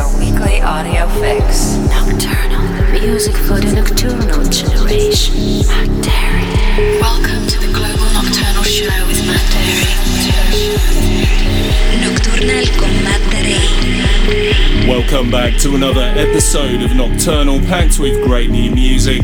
your to another episode of Nocturnal, packed with great new music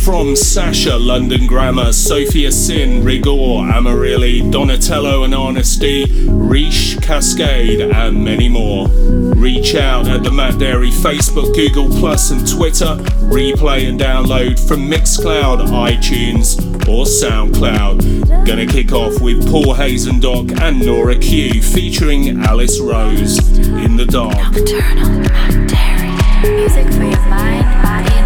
from Sasha, London Grammar, Sophia Sin, Rigor, Amarilli, Donatello and Honesty, Riche, Cascade, and many more. Reach out at the Matt Darey Facebook, Google Plus, and Twitter. Replay and download from Mixcloud, iTunes, or SoundCloud. Gonna kick off with Paul Hazen Hazendonk and Nora Q featuring Alice Rose in the dark. Nocturnal. Music for your mind, body,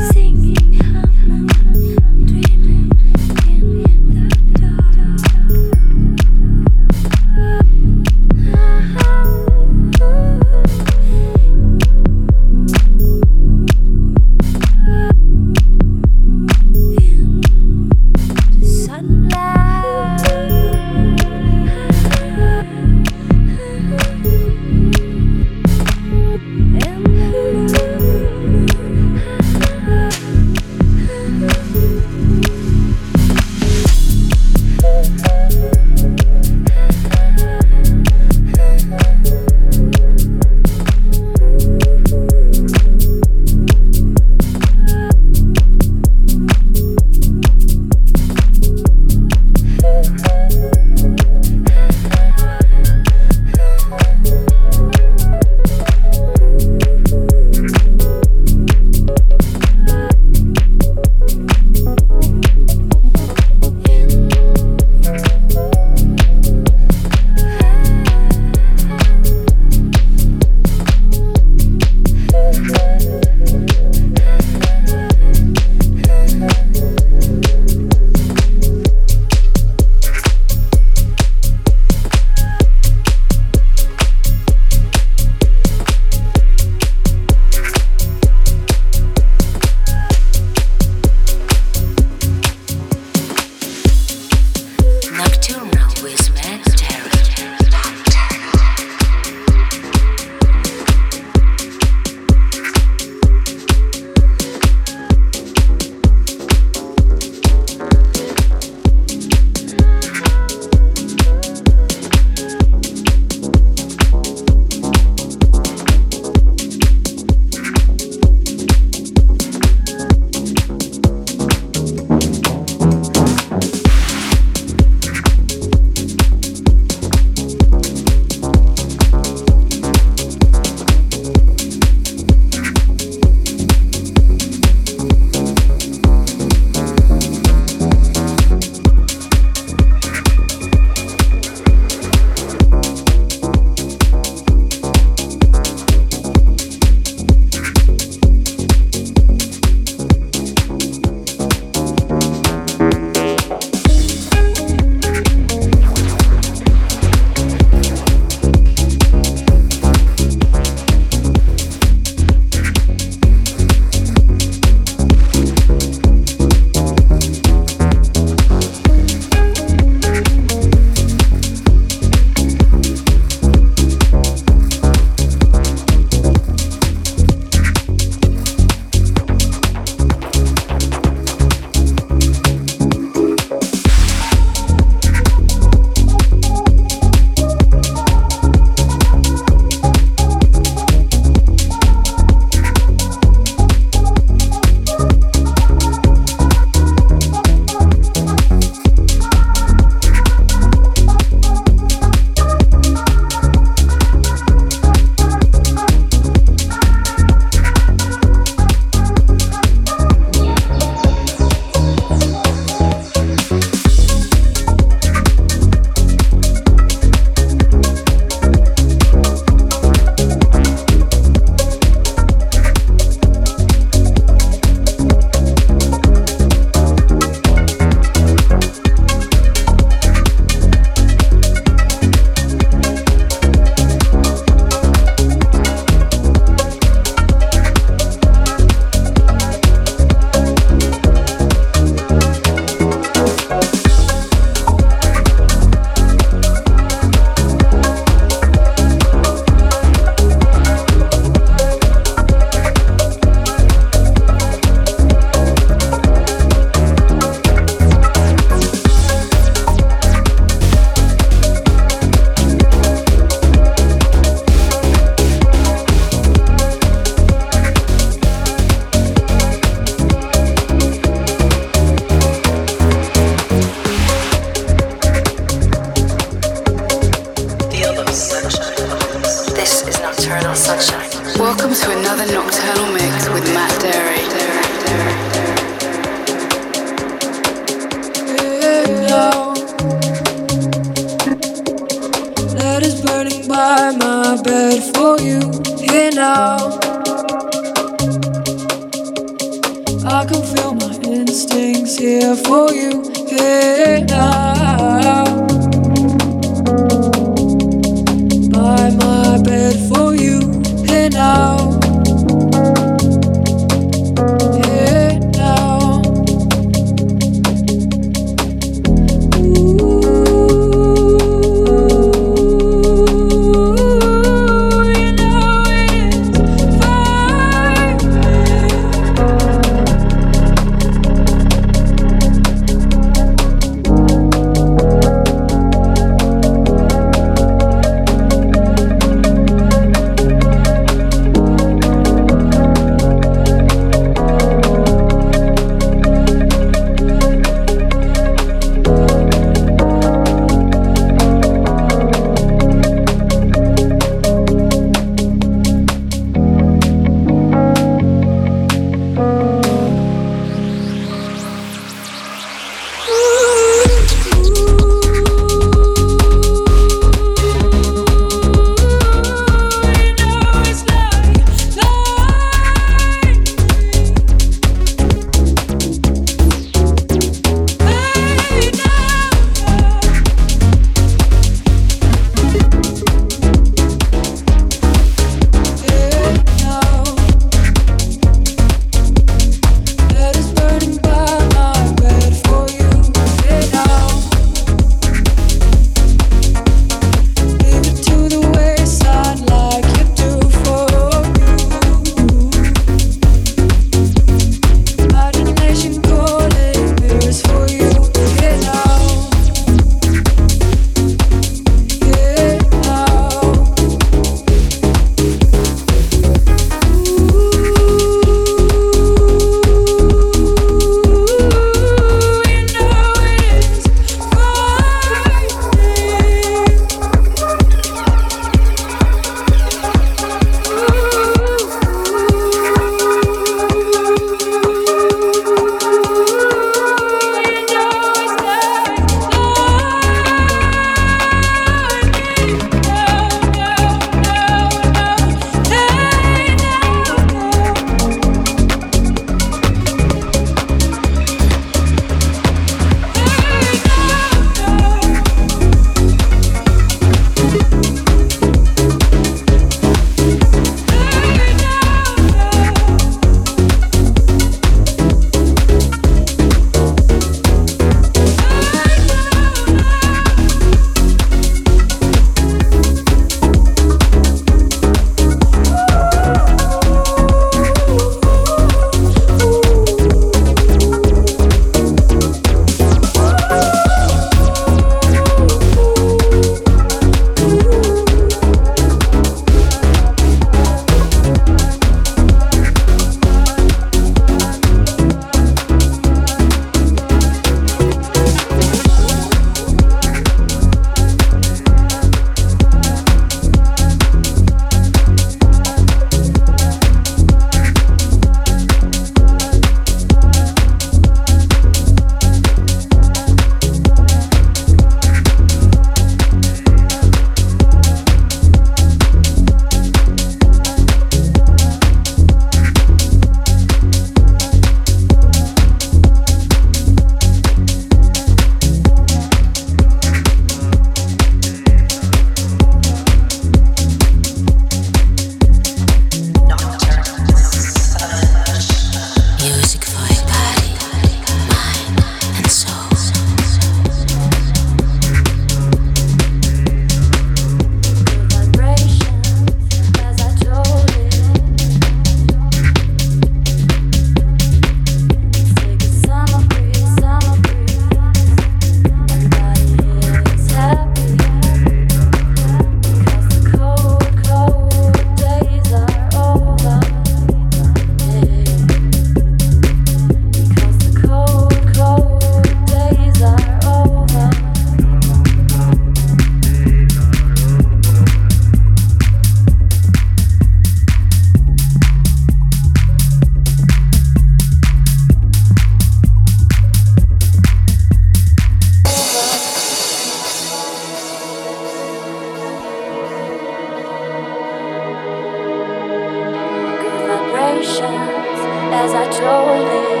patience as I told it.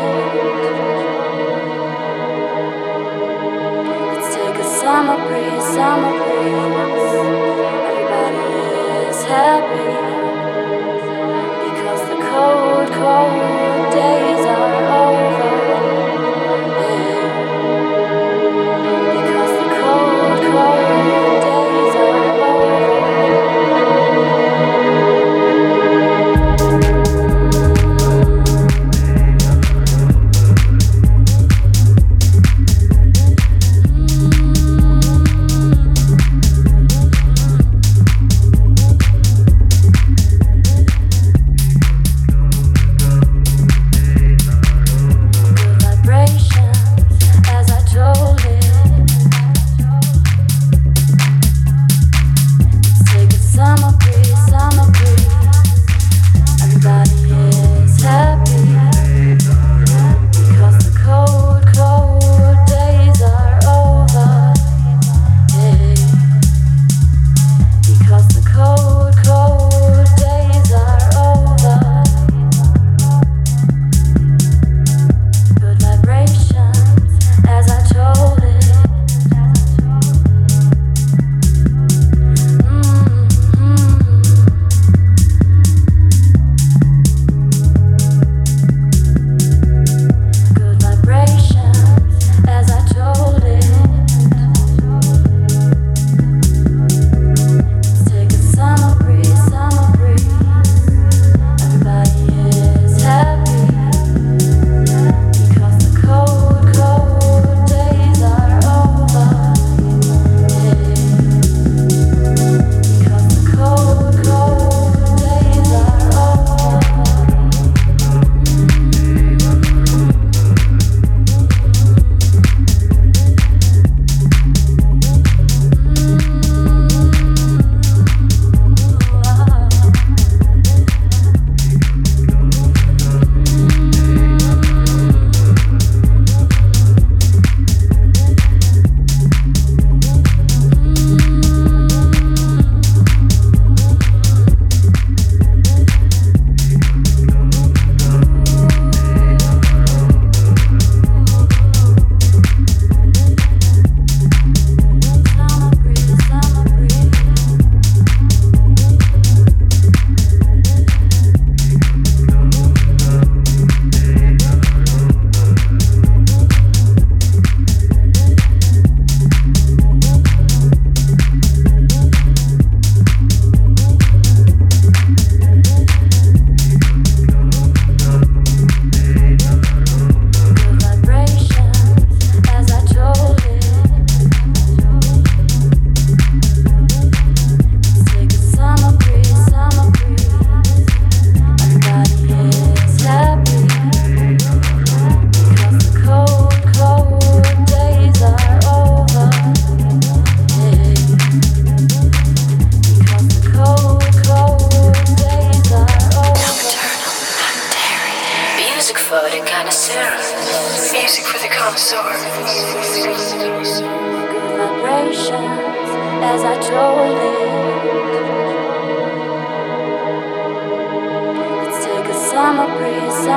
Let's take a summer breeze, summer breeze. Everybody is happy because the cold, cold days are.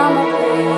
I'm.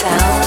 sound.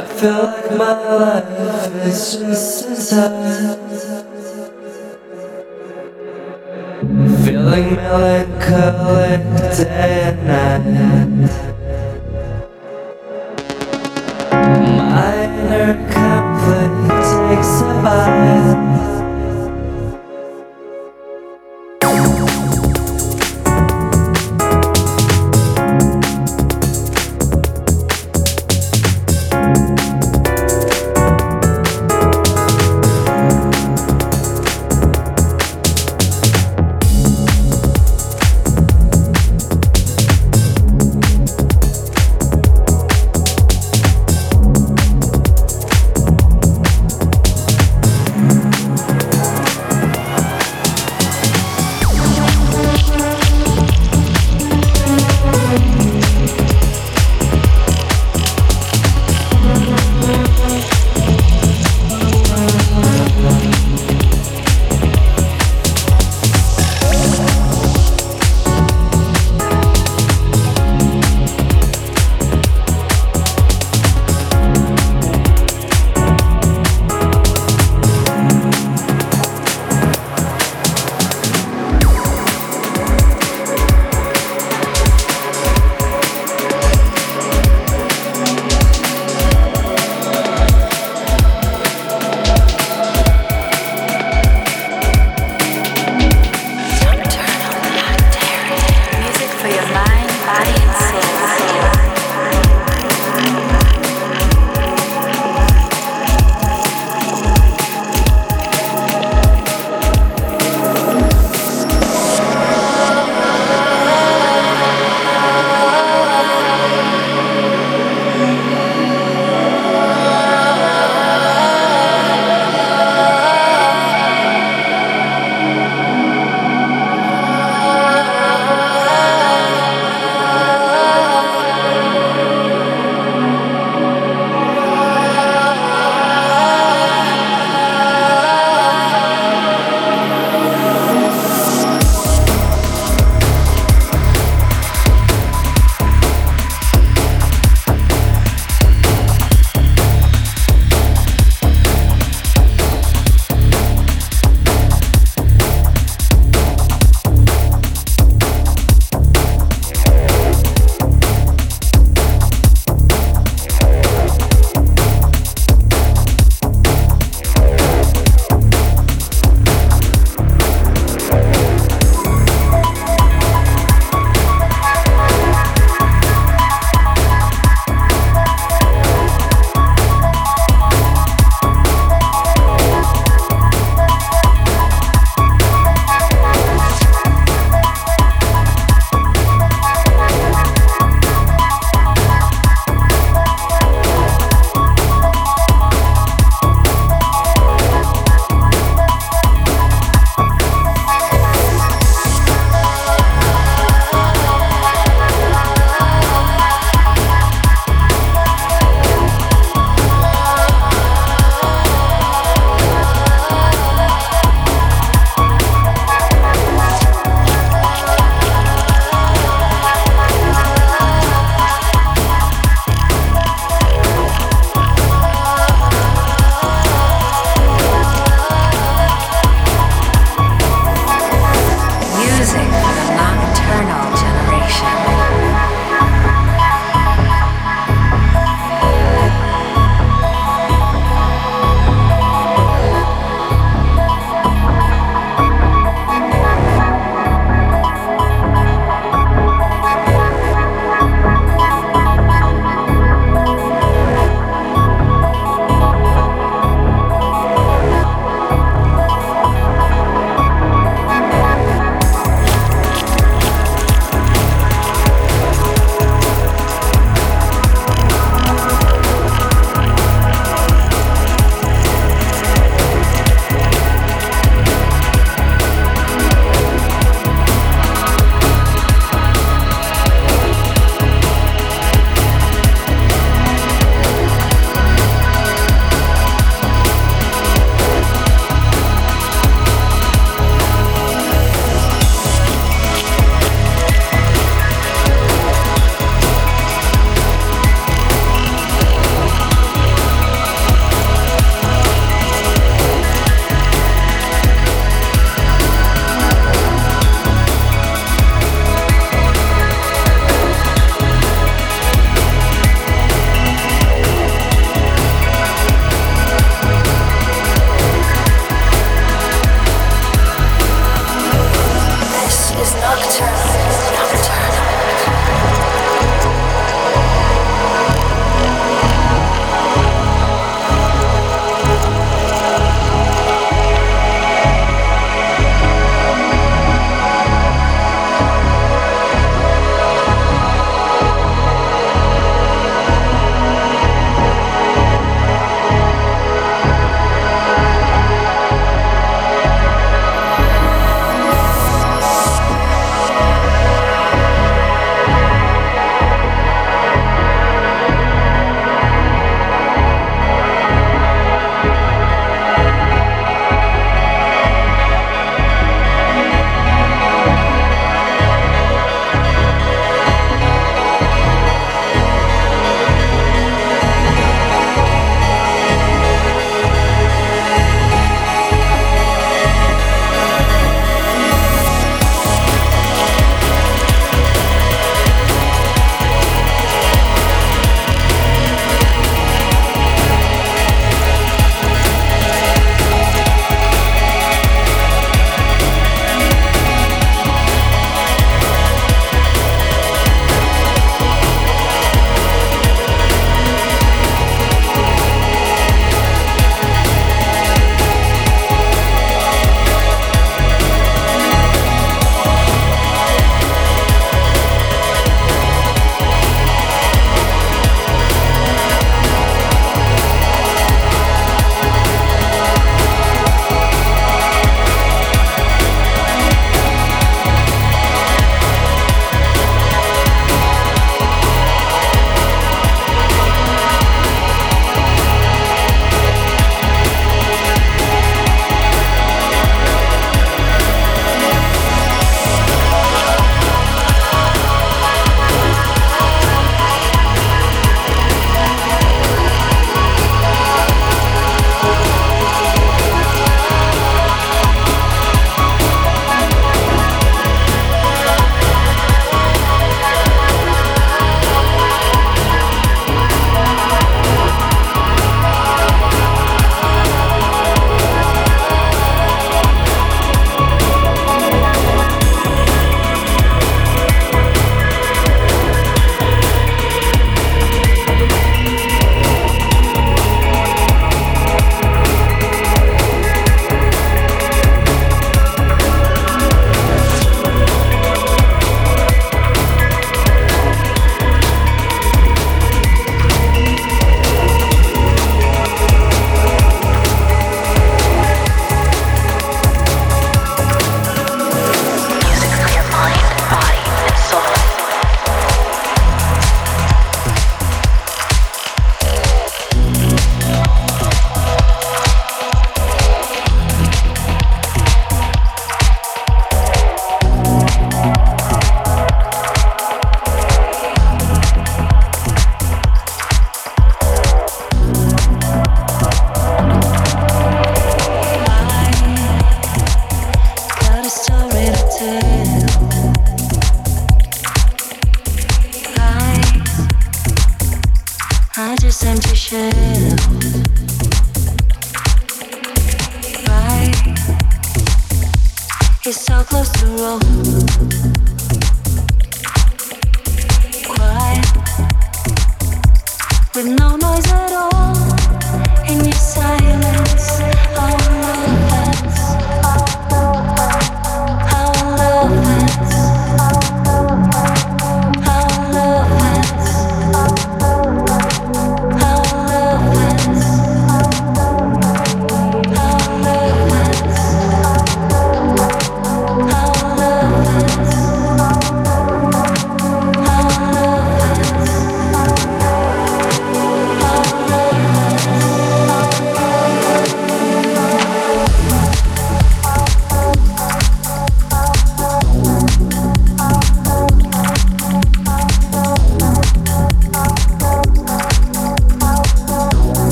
I feel like my life is just inside. Feeling melancholic day and night. My inner conflict takes a bite.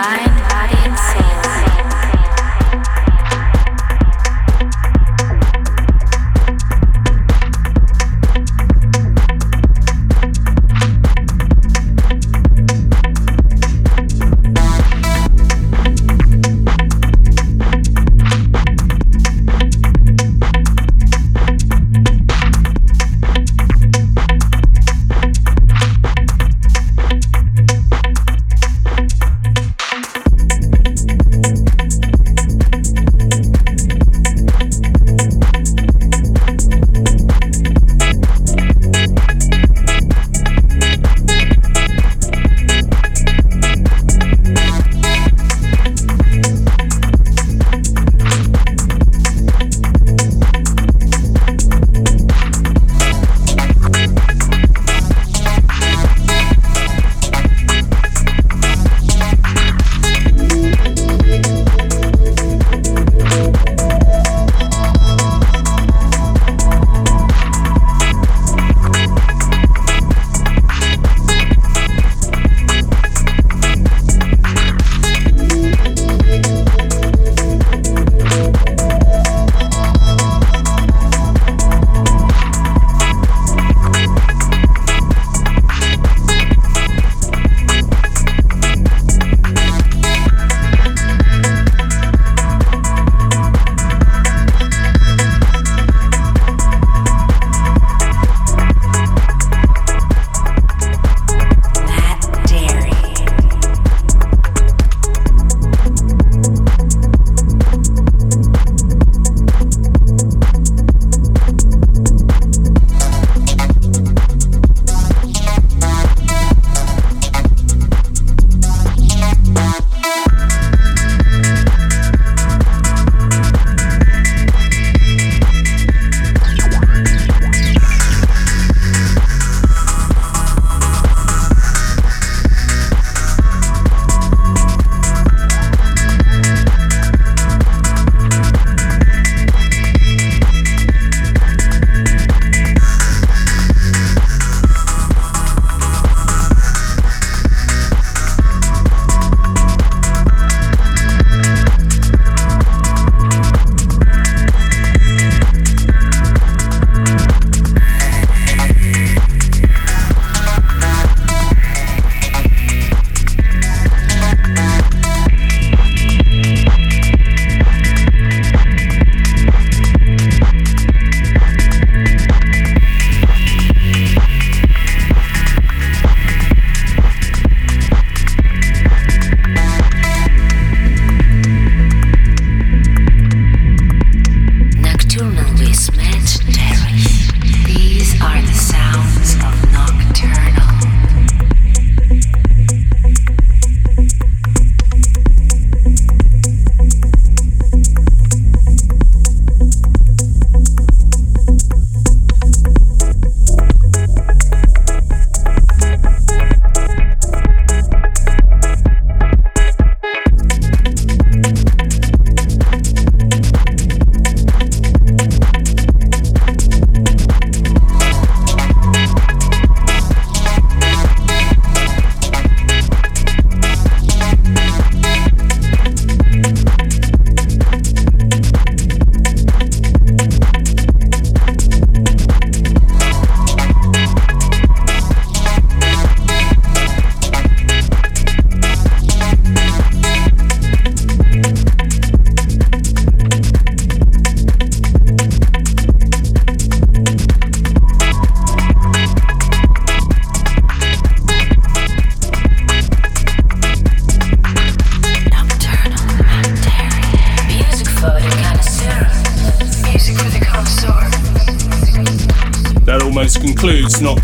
Bye.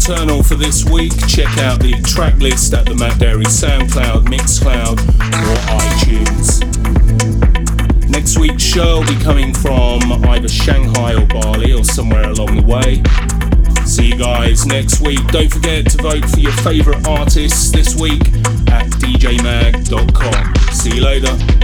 For this week. Check out the track list at the Matt Darey SoundCloud, Mixcloud, or iTunes. Next week's show will be coming from either Shanghai or Bali or somewhere along the way. See you guys next week. Don't forget to vote for your favourite artists this week at djmag.com. See you later.